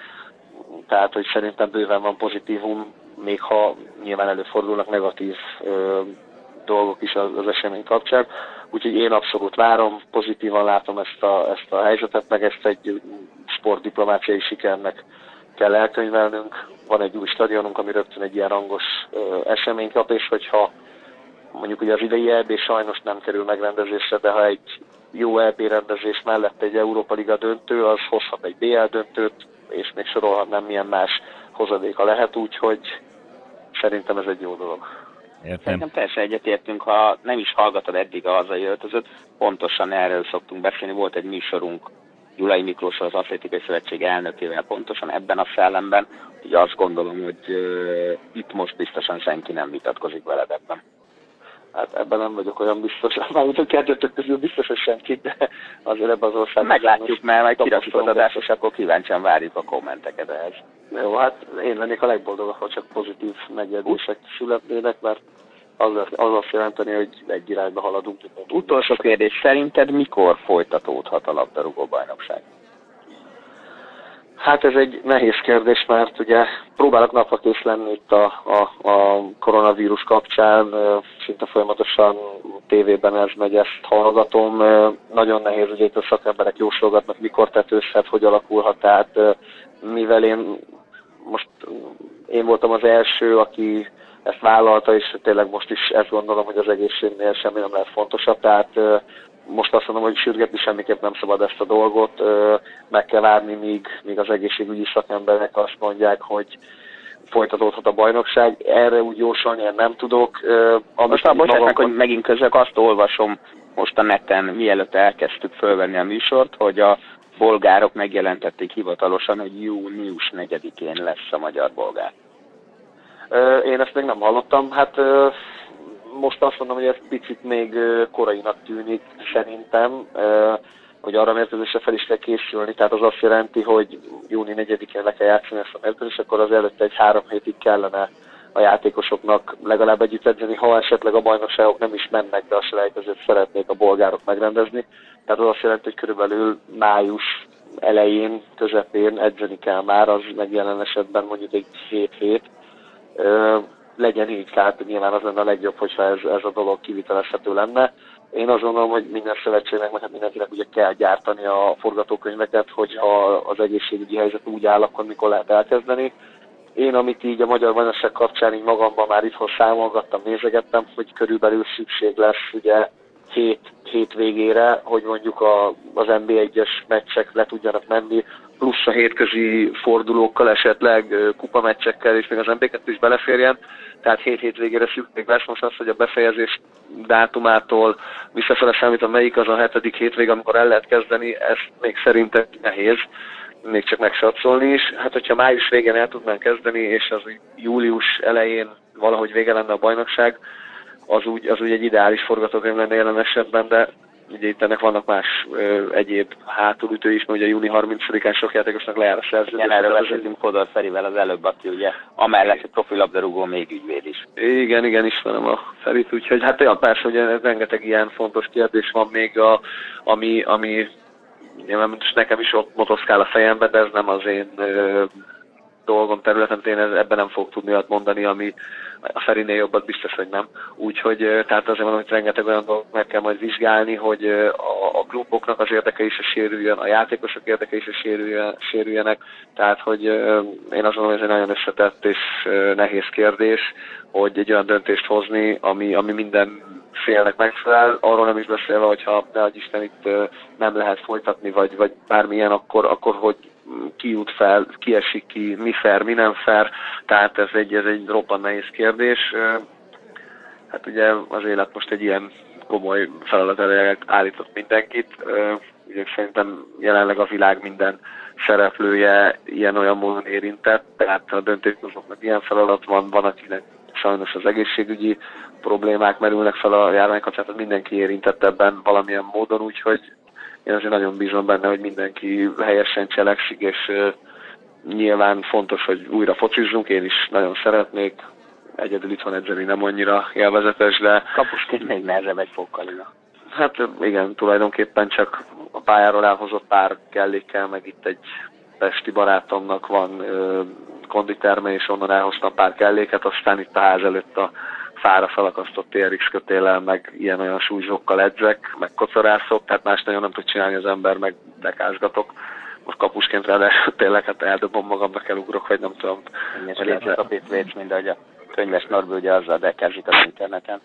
A: tehát hogy szerintem bőven van pozitívum, még ha nyilván előfordulnak negatív ö, dolgok is az, az esemény kapcsán. Úgyhogy én abszolút várom, pozitívan látom ezt a, ezt a helyzetet, meg ezt egy sportdiplomáciai sikernek kell elkönyvelnünk. Van egy új stadionunk, ami rögtön egy ilyen rangos esemény kap, és hogyha mondjuk ugye az idei EB sajnos nem kerül megrendezésre, de ha egy jó EB rendezés mellett egy Európa Liga döntő, az hozhat egy BL döntőt, és még sorolhatnám milyen más hozadéka lehet, úgyhogy szerintem ez egy jó dolog.
E: Értem. Szerintem teljesen egyetértünk, ha nem is hallgatod eddig a hazai öltözőt, pontosan erről szoktunk beszélni. Volt egy műsorunk Gyulai Miklós az Atlétikai Szövetség elnökével pontosan ebben a szellemben, hogy azt gondolom, hogy uh, itt most biztosan senki nem vitatkozik veled ebben.
A: Hát ebben nem vagyok olyan biztos, mármint a kettőtök közül biztos, hogy senki, de azért ebben az országban...
E: Meglátjuk, mert majd kirakjuk az adást, és akkor kíváncsian várjuk a kommenteket ehhez.
A: Jó, hát én lennék a legboldogabb, ha csak pozitív megjegyzések születnének, mert az, az azt jelenteni, hogy egy irányba haladunk.
E: Utolsó kérdés, szerinted mikor folytatódhat a labdarúgó bajnokság?
A: Hát ez egy nehéz kérdés, mert ugye próbálok napra kész lenni itt a, a, a koronavírus kapcsán, szinte folyamatosan tévében ez megy, ezt hallgatom. Nagyon nehéz, ugye itt a szakemberek jósolgatnak, mikor tetőzhet, hogy alakulhat, tehát mivel én most én voltam az első, aki ezt vállalta, és tényleg most is ezt gondolom, hogy az egészségnél semmi nem lehet fontosabb, tehát most azt mondom, hogy sürgetni semmiképp nem szabad ezt a dolgot, meg kell várni, míg, míg az egészségügyi szakemberek azt mondják, hogy folytatódhat a bajnokság. Erre úgy jósolni én nem tudok.
E: Most már bocsánat meg, hogy megint közök azt olvasom most a neten, mielőtt elkezdtük fölvenni a műsort, hogy a bolgárok megjelentették hivatalosan, hogy június 4-én lesz a magyar-bolgár.
A: Én ezt még nem hallottam. Hát most azt mondom, hogy ez picit még korainak tűnik szerintem, hogy arra mérkőzésre fel is kell készülni, tehát az azt jelenti, hogy júni 4-én le kell játszani ezt a mérkőzést, akkor az előtte egy három hétig kellene a játékosoknak legalább együtt edzeni, ha esetleg a bajnokságok nem is mennek, de a selejtezőt szeretnék a bolgárok megrendezni. Tehát az azt jelenti, hogy körülbelül május elején, közepén edzeni kell már, az meg jelen esetben mondjuk egy hét hét legyen így, tehát nyilván az lenne a legjobb, hogyha ez, ez a dolog kivitelezhető lenne. Én azt gondolom, hogy minden szövetségnek, meg hát mindenkinek ugye kell gyártani a forgatókönyveket, hogyha az egészségügyi helyzet úgy áll, akkor mikor lehet elkezdeni. Én, amit így a Magyar Bajnokság kapcsán így magamban már itthon számolgattam, nézegettem, hogy körülbelül szükség lesz ugye hét, hét végére, hogy mondjuk a, az NB1-es meccsek le tudjanak menni, plusz a hétközi fordulókkal, esetleg kupameccsekkel, és még az mb is beleférjen. Tehát hét hétvégére szükség lesz most az, hogy a befejezés dátumától visszafele számít, melyik az a hetedik hétvég, amikor el lehet kezdeni, ez még szerintem nehéz még csak megsatszolni is. Hát, hogyha május végén el tudnánk kezdeni, és az július elején valahogy vége lenne a bajnokság, az úgy, az úgy egy ideális forgatókönyv lenne jelen esetben, de ugye itt ennek vannak más ö, egyéb hátulütő is, mert ugye júni 30-án sok játékosnak lejár a szerződés.
E: Igen, erről beszéltünk Fodor Ferivel az előbb, aki ugye amellett egy profilabdarúgó még ügyvéd is.
A: Igen, igen, ismerem a Ferit, úgyhogy hát olyan persze, hogy rengeteg ilyen fontos kérdés van még, a, ami, ami nyilván most nekem is ott motoszkál a fejembe, de ez nem az én ö, dolgom területen, én ebben nem fogok tudni olyat mondani, ami a Ferinél jobbat biztos, hogy nem. Úgyhogy tehát azért mondom, hogy rengeteg olyan dolgot meg kell majd vizsgálni, hogy a, a kluboknak az érdeke is sérüljön, a játékosok érdeke is sérüljön, sérüljenek, tehát hogy én azt mondom, hogy ez egy nagyon összetett és nehéz kérdés, hogy egy olyan döntést hozni, ami, ami minden félnek megfelel, arról nem is beszélve, hogyha ne Isten itt nem lehet folytatni, vagy, vagy bármilyen, akkor, akkor hogy ki jut fel, ki esik ki, mi fair, mi nem fair, tehát ez egy, ez egy roppant nehéz kérdés. Hát ugye az élet most egy ilyen komoly feladat elé állított mindenkit. Ugye szerintem jelenleg a világ minden szereplője ilyen-olyan módon érintett, tehát a döntéshozóknak ilyen feladat van, van akinek sajnos az egészségügyi problémák merülnek fel a járvány kapcsán, mindenki érintett ebben valamilyen módon, úgyhogy én azért nagyon bízom benne, hogy mindenki helyesen cselekszik, és nyilván fontos, hogy újra focizzunk, én is nagyon szeretnék, egyedül itt van edzeni nem annyira élvezetes, de...
E: Kapusként még nehezebb egy fokkal,
A: Hát igen, tulajdonképpen csak a pályáról elhozott pár kellékkel, meg itt egy pesti barátomnak van ö, konditerme, és onnan elhoztam pár kelléket, aztán itt a ház előtt a fára felakasztott TRX kötélel, meg ilyen-olyan súlyzsokkal edzek, meg kocorászok, tehát más nagyon nem tud csinálni az ember, meg dekázgatok. Most kapusként ráadásul tényleg hát eldobom magamnak, elugrok, vagy nem tudom.
E: És a kapit mint ahogy a könyves Norbi ugye azzal dekázik az interneten.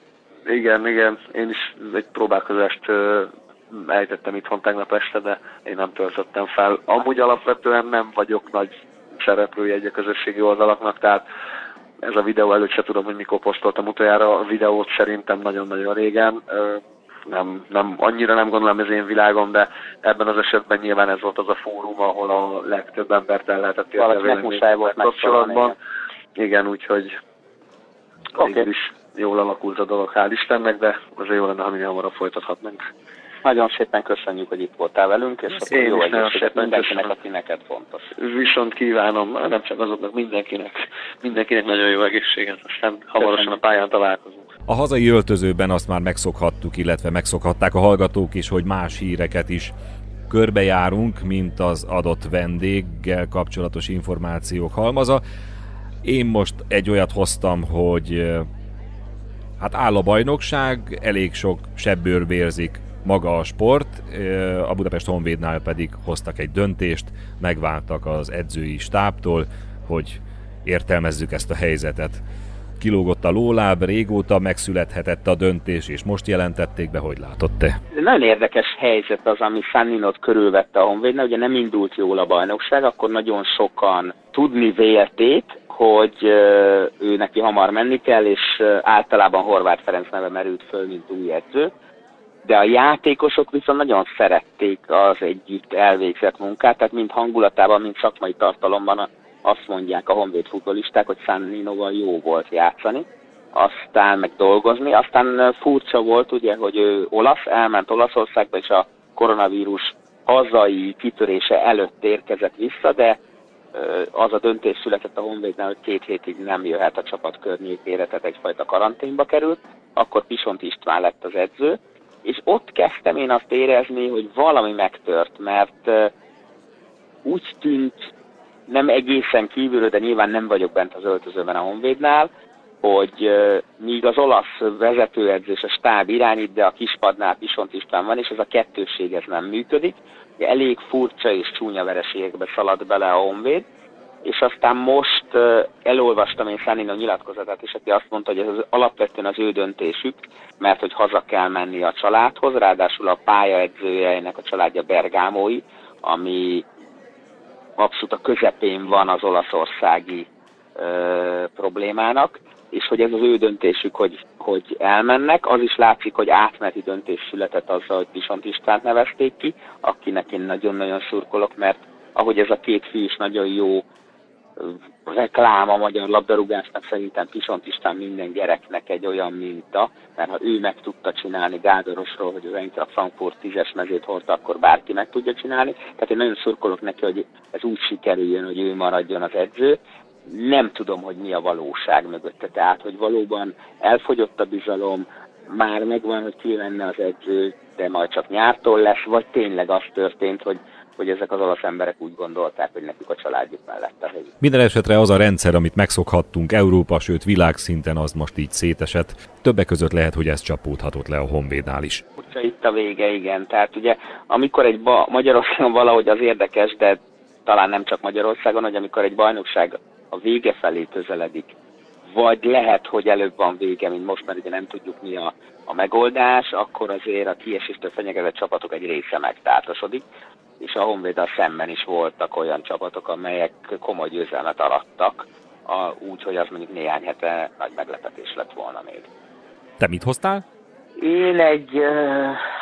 A: Igen, igen, én is egy próbálkozást ejtettem itthon tegnap este, de én nem töltöttem fel. Amúgy alapvetően nem vagyok nagy szereplője egy a közösségi oldalaknak, tehát ez a videó előtt se tudom, hogy mikor posztoltam utoljára a videót, szerintem nagyon-nagyon régen. Nem, nem, annyira nem gondolom ez én világom, de ebben az esetben nyilván ez volt az a fórum, ahol a legtöbb embert el lehetett
E: érni kapcsolatban.
A: Igen, úgyhogy okay. is jól alakult a dolog, hál' Istennek, de azért jó lenne, ha minél hamarabb folytathatnánk.
E: Nagyon szépen köszönjük, hogy itt voltál velünk, és akkor Én jó egészséget mindenkinek, aki neked fontos.
A: Viszont kívánom, nem csak azoknak, mindenkinek, mindenkinek nagyon jó egészséget, aztán hamarosan a pályán találkozunk.
C: A hazai öltözőben azt már megszokhattuk, illetve megszokhatták a hallgatók is, hogy más híreket is körbejárunk, mint az adott vendéggel kapcsolatos információk halmaza. Én most egy olyat hoztam, hogy hát áll a bajnokság, elég sok sebből vérzik maga a sport, a Budapest Honvédnál pedig hoztak egy döntést, megváltak az edzői stábtól, hogy értelmezzük ezt a helyzetet. Kilógott a lóláb, régóta megszülethetett a döntés, és most jelentették be, hogy látod te?
E: Nagyon érdekes helyzet az, ami Sanninot körülvette a Honvédnál, ugye nem indult jól a bajnokság, akkor nagyon sokan tudni vélték, hogy ő neki hamar menni kell, és általában Horváth Ferenc neve merült föl, mint új edző de a játékosok viszont nagyon szerették az együtt elvégzett munkát, tehát mind hangulatában, mind szakmai tartalomban azt mondják a honvéd futbolisták, hogy Ninoval jó volt játszani, aztán meg dolgozni. Aztán furcsa volt ugye, hogy ő olasz, elment Olaszországba, és a koronavírus hazai kitörése előtt érkezett vissza, de az a döntés született a Honvédnál, hogy két hétig nem jöhet a csapat környékére, tehát egyfajta karanténba került. Akkor Pisont István lett az edző, és ott kezdtem én azt érezni, hogy valami megtört, mert úgy tűnt, nem egészen kívülről, de nyilván nem vagyok bent az öltözőben a Honvédnál, hogy míg az olasz vezetőedző és a stáb irányít, de a kispadnál Pisont István van, és ez a kettőség ez nem működik. Elég furcsa és csúnya vereségekbe szaladt bele a Honvéd, és aztán most elolvastam én Szánino nyilatkozatát, és aki azt mondta, hogy ez az, alapvetően az ő döntésük, mert hogy haza kell menni a családhoz, ráadásul a pályaedzője ennek a családja Bergámói, ami abszolút a közepén van az olaszországi uh, problémának, és hogy ez az ő döntésük, hogy, hogy elmennek. Az is látszik, hogy átmeneti döntés született azzal, hogy Pisont Istvánt nevezték ki, akinek én nagyon-nagyon szurkolok, mert ahogy ez a két fiú is nagyon jó reklám a magyar labdarúgásnak szerintem Pisont István minden gyereknek egy olyan minta, mert ha ő meg tudta csinálni Gádorosról, hogy az Eintracht Frankfurt tízes mezét hordta, akkor bárki meg tudja csinálni. Tehát én nagyon szurkolok neki, hogy ez úgy sikerüljön, hogy ő maradjon az edző. Nem tudom, hogy mi a valóság mögötte, tehát hogy valóban elfogyott a bizalom, már megvan, hogy ki lenne az edző, de majd csak nyártól lesz, vagy tényleg az történt, hogy hogy ezek az olasz emberek úgy gondolták, hogy nekik a családjuk mellett a hely.
C: Minden esetre az a rendszer, amit megszokhattunk Európa, sőt világszinten, az most így szétesett. Többek között lehet, hogy ez csapódhatott le a Honvédnál is.
E: Itt a vége, igen. Tehát ugye, amikor egy ba- Magyarországon valahogy az érdekes, de talán nem csak Magyarországon, hogy amikor egy bajnokság a vége felé közeledik, vagy lehet, hogy előbb van vége, mint most, mert ugye nem tudjuk mi a, a megoldás, akkor azért a kieséstől fenyegetett csapatok egy része megtátosodik, és a Honvéddal szemben is voltak olyan csapatok, amelyek komoly győzelmet arattak, úgy, hogy az mondjuk néhány hete nagy meglepetés lett volna még.
C: Te mit hoztál?
E: Én egy,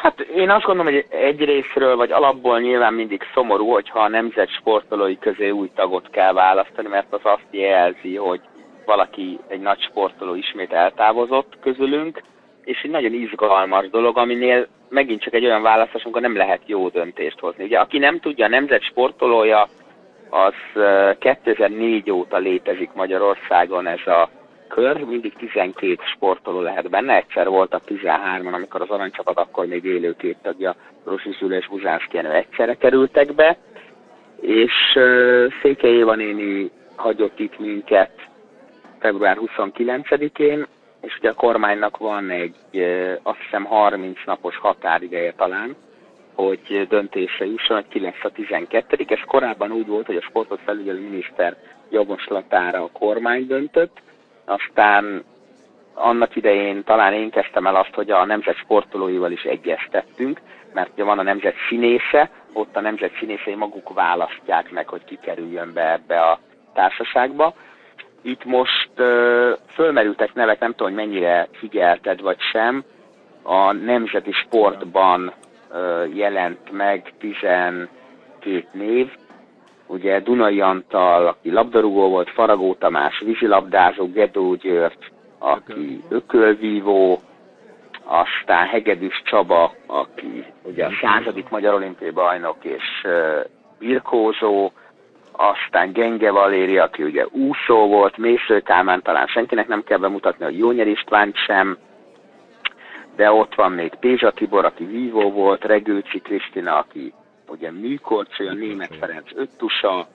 E: hát én azt gondolom, hogy egy részről, vagy alapból nyilván mindig szomorú, hogyha a nemzet sportolói közé új tagot kell választani, mert az azt jelzi, hogy valaki, egy nagy sportoló ismét eltávozott közülünk, és egy nagyon izgalmas dolog, aminél megint csak egy olyan választás, amikor nem lehet jó döntést hozni. Ugye, aki nem tudja, a nemzet sportolója, az 2004 óta létezik Magyarországon ez a kör, mindig 12 sportoló lehet benne, egyszer voltak 13-an, amikor az aranycsapat akkor még élő két tagja, Rosi Zsula és Buzánszki egyszerre kerültek be, és Székely Éva néni hagyott itt minket február 29-én, és ugye a kormánynak van egy, azt hiszem 30 napos határideje talán, hogy döntése jusson, hogy ki lesz a 12 Ez korábban úgy volt, hogy a sportot felügyelő miniszter javaslatára a kormány döntött, aztán annak idején talán én kezdtem el azt, hogy a nemzet sportolóival is egyeztettünk, mert ugye van a nemzet színésze, ott a nemzet színészei maguk választják meg, hogy ki kerüljön be ebbe a társaságba. Itt most ö, fölmerültek nevek, nem tudom, hogy mennyire figyelted vagy sem, a nemzeti sportban ö, jelent meg 12 név, ugye Dunai Antal, aki labdarúgó volt, Faragó Tamás, vízilabdázó, Gedó György, aki ökölvívó, aztán Hegedűs Csaba, aki ugye a századik magyar olimpiai bajnok és birkózó, aztán Genge Valéri, aki ugye úszó volt, Mésző Kálmán talán senkinek nem kell bemutatni, hogy Jónyer Istvánt sem, de ott van még Pézsa Tibor, aki vívó volt, Regőcsi Krisztina, aki ugye Műkorcsoly, a Német Ferenc öttusa,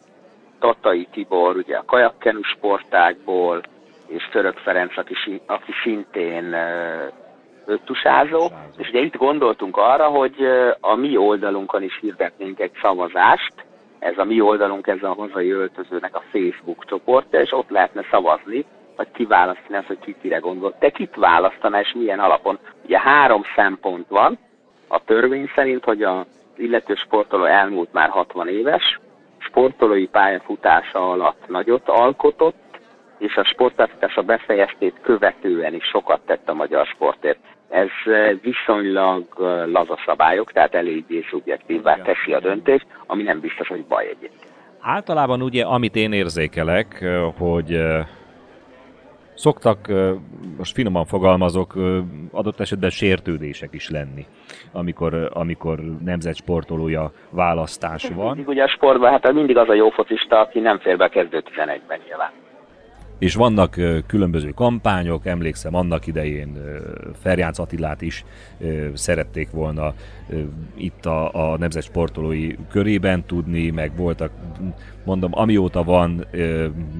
E: Tatai Tibor, ugye a kajakkenu sportákból, és Török Ferenc, aki, aki szintén öttusázó, és ugye itt gondoltunk arra, hogy a mi oldalunkon is hirdetnénk egy szavazást, ez a mi oldalunk, ez a hazai öltözőnek a Facebook csoportja, és ott lehetne szavazni, vagy kiválasztani azt, hogy ki kire gondol. Te kit választaná, és milyen alapon? Ugye három szempont van, a törvény szerint, hogy a illető sportoló elmúlt már 60 éves, sportolói pályafutása alatt nagyot alkotott, és a sportpályafutása befejeztét követően is sokat tett a magyar sportért. Ez eh, viszonylag eh, laza szabályok, tehát eléggé szubjektívvá teszi a döntést, ami nem biztos, hogy baj egyébként.
C: Általában ugye, amit én érzékelek, eh, hogy szoktak, most finoman fogalmazok, adott esetben sértődések is lenni, amikor, amikor nemzetsportolója választás van.
E: Mindig ugye a sportban, hát mindig az a jó focista, aki nem fér be a kezdő 11-ben nyilván
C: és vannak különböző kampányok, emlékszem annak idején Ferjánc Attilát is szerették volna itt a, a nemzet sportolói körében tudni, meg voltak, mondom, amióta van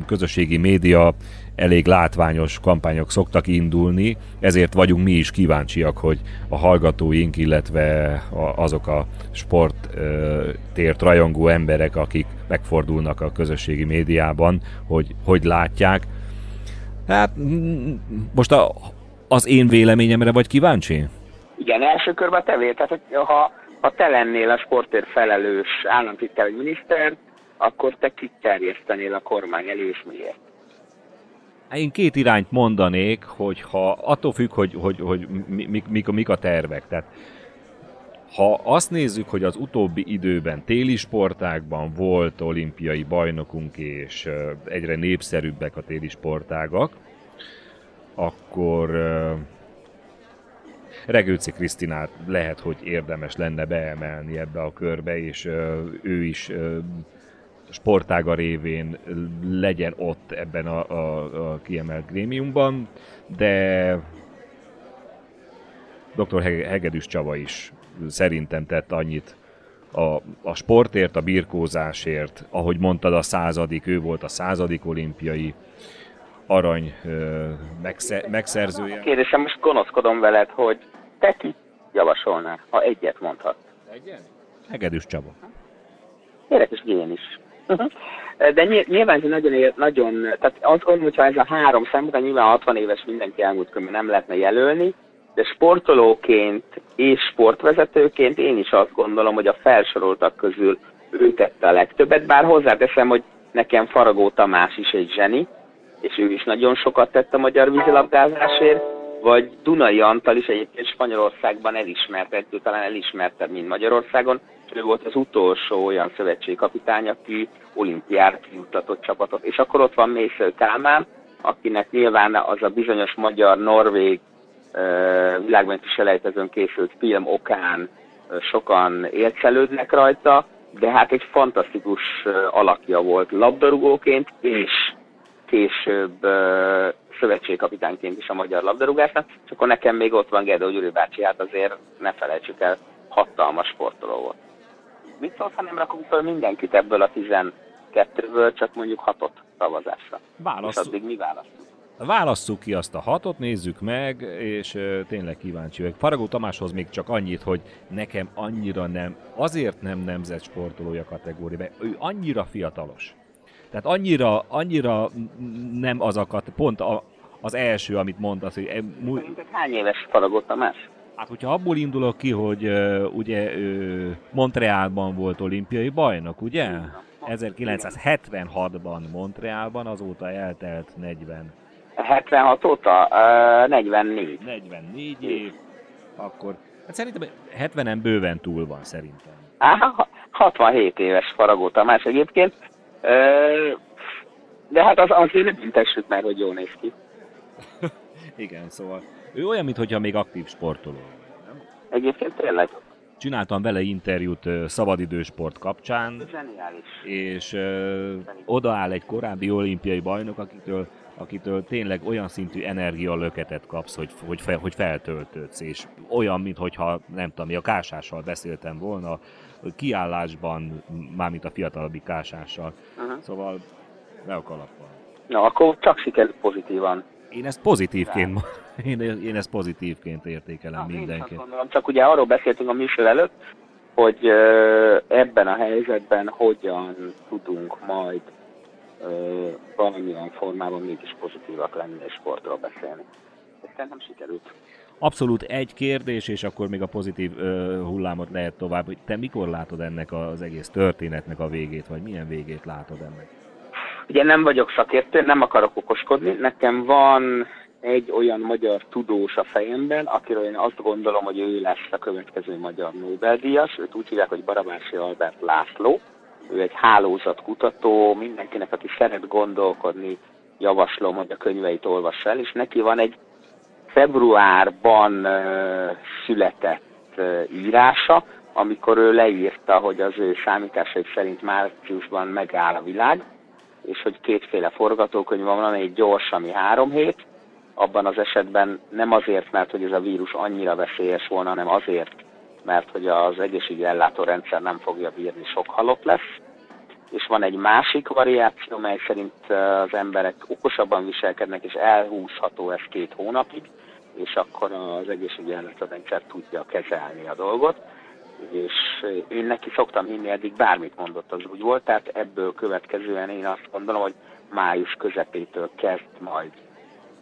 C: közösségi média, elég látványos kampányok szoktak indulni, ezért vagyunk mi is kíváncsiak, hogy a hallgatóink, illetve azok a sporttért rajongó emberek, akik megfordulnak a közösségi médiában, hogy hogy látják. Hát most a, az én véleményemre vagy kíváncsi?
E: Igen, első körben tevé, tehát ha, ha te lennél a sportért felelős államtitkár miniszter, akkor te kit terjesztenél a kormány elé, és miért?
C: Én két irányt mondanék, hogy ha attól függ, hogy, hogy, hogy mik, mik, mik a tervek. Tehát ha azt nézzük, hogy az utóbbi időben téli sportákban volt olimpiai bajnokunk, és egyre népszerűbbek a téli sportágak, akkor Regőci Krisztinát lehet, hogy érdemes lenne beemelni ebbe a körbe, és ő is sportága révén legyen ott ebben a, a, a kiemelt grémiumban, de dr. Hegedűs Csaba is szerintem tett annyit a, a sportért, a birkózásért, ahogy mondtad, a századik, ő volt a századik olimpiai arany ö, megszer, megszerzője.
E: Kérdésem, most gonoszkodom veled, hogy te ki javasolnál, ha egyet mondhat?
C: Egyet? Hegedűs Csaba.
E: Érdekes, én is. De nyilván ez nagyon, nagyon, tehát azt gondolom, hogyha ez a három szempont, nyilván 60 éves mindenki elmúlt könyvben nem lehetne jelölni, de sportolóként és sportvezetőként én is azt gondolom, hogy a felsoroltak közül ő tette a legtöbbet, bár hozzáteszem, hogy nekem Faragó Tamás is egy zseni, és ő is nagyon sokat tett a magyar vízilabdázásért, vagy Dunai Antal is egyébként Spanyolországban elismert, talán elismertebb, mint Magyarországon, ő volt az utolsó olyan szövetségkapitány, aki olimpiára kijutatott csapatot. És akkor ott van Mésző Kálmán, akinek nyilván az a bizonyos magyar-norvég világbajnoki selejtezőn készült film okán sokan élcelődnek rajta, de hát egy fantasztikus alakja volt labdarúgóként, és később szövetségkapitányként is a magyar labdarúgásnak, és akkor nekem még ott van Gedó Gyuri bácsi, hát azért ne felejtsük el, hatalmas sportoló volt. Mit szólsz, ha nem rakunk fel mindenkit ebből a 12-ből, csak mondjuk hatot szavazásra?
C: Válasszuk.
E: És addig mi választunk?
C: Válasszuk ki azt a hatot, nézzük meg, és tényleg kíváncsi vagyok. Faragó Tamáshoz még csak annyit, hogy nekem annyira nem, azért nem nemzet sportolója kategória, mert ő annyira fiatalos. Tehát annyira, annyira nem azokat, pont a, az első, amit mondasz, hogy...
E: Szerinted hány éves Faragó Tamás?
C: Hát, hogyha abból indulok ki, hogy uh, ugye uh, Montrealban volt olimpiai bajnok, ugye? 1976-ban Montrealban, azóta eltelt 40.
E: 76 óta? Uh, 44.
C: 44 év, akkor... Hát szerintem 70-en bőven túl van, szerintem.
E: Aha, 67 éves Faragó Tamás egyébként. Uh, de hát az, azért nem intessük már, hogy jól néz ki.
C: Igen, szóval ő olyan, mintha még aktív sportoló.
E: Egyébként tényleg.
C: Csináltam vele interjút szabadidősport kapcsán.
E: Zseniális.
C: És ö, odaáll egy korábbi olimpiai bajnok, akitől, akitől tényleg olyan szintű energialöketet kapsz, hogy, hogy, fel, hogy feltöltődsz, és olyan, mintha nem tudom, mi a kásással beszéltem volna, kiállásban, mármint a fiatalabbi kásással. Uh-huh. Szóval le a kalappal.
E: Na, akkor csak sikerült pozitívan.
C: Én ezt pozitívként én, én ezt pozitívként értékelem Na, mindenki.
E: csak ugye arról beszéltünk a műsor előtt, hogy ebben a helyzetben hogyan tudunk majd valamilyen formában mégis pozitívak lenni és sportról beszélni. Ez nem sikerült.
C: Abszolút egy kérdés, és akkor még a pozitív ö, hullámot lehet tovább, hogy te mikor látod ennek az egész történetnek a végét, vagy milyen végét látod ennek?
E: Ugye nem vagyok szakértő, nem akarok okoskodni. Nekem van egy olyan magyar tudós a fejemben, akiről én azt gondolom, hogy ő lesz a következő magyar Nobel-díjas. Őt úgy hívják, hogy Barabási Albert László. Ő egy hálózatkutató, mindenkinek, aki szeret gondolkodni, javaslom, hogy a könyveit olvassa el, és neki van egy februárban született írása, amikor ő leírta, hogy az ő számításai szerint márciusban megáll a világ, és hogy kétféle forgatókönyv van, egy gyors, ami három hét, abban az esetben nem azért, mert hogy ez a vírus annyira veszélyes volna, hanem azért, mert hogy az egészségügyi ellátórendszer nem fogja bírni, sok halott lesz. És van egy másik variáció, mely szerint az emberek okosabban viselkednek, és elhúzható ez két hónapig, és akkor az egészségügyi ellátórendszer tudja kezelni a dolgot. És én neki szoktam hinni, eddig bármit mondott, az úgy volt, tehát ebből következően én azt gondolom, hogy május közepétől kezd majd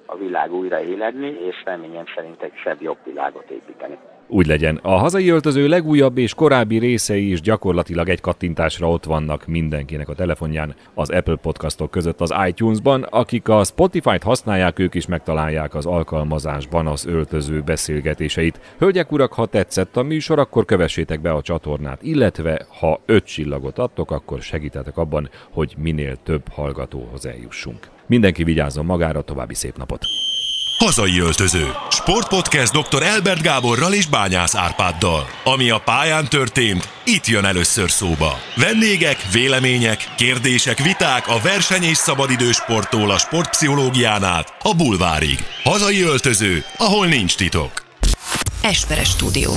E: a világ újra éledni, és reményem szerint egy szebb, jobb világot építeni.
C: Úgy legyen. A hazai öltöző legújabb és korábbi részei is gyakorlatilag egy kattintásra ott vannak mindenkinek a telefonján, az Apple podcastok között az iTunes-ban, akik a Spotify-t használják, ők is megtalálják az alkalmazásban az öltöző beszélgetéseit. Hölgyek, urak, ha tetszett a műsor, akkor kövessétek be a csatornát, illetve ha öt csillagot adtok, akkor segítetek abban, hogy minél több hallgatóhoz eljussunk. Mindenki vigyázzon magára, további szép napot!
B: Hazai öltöző. Sportpodcast dr. Elbert Gáborral és Bányász Árpáddal. Ami a pályán történt, itt jön először szóba. Vendégek, vélemények, kérdések, viták a verseny és szabadidősporttól a sportpszichológián át a bulvárig. Hazai öltöző, ahol nincs titok.
F: Esperes stúdió.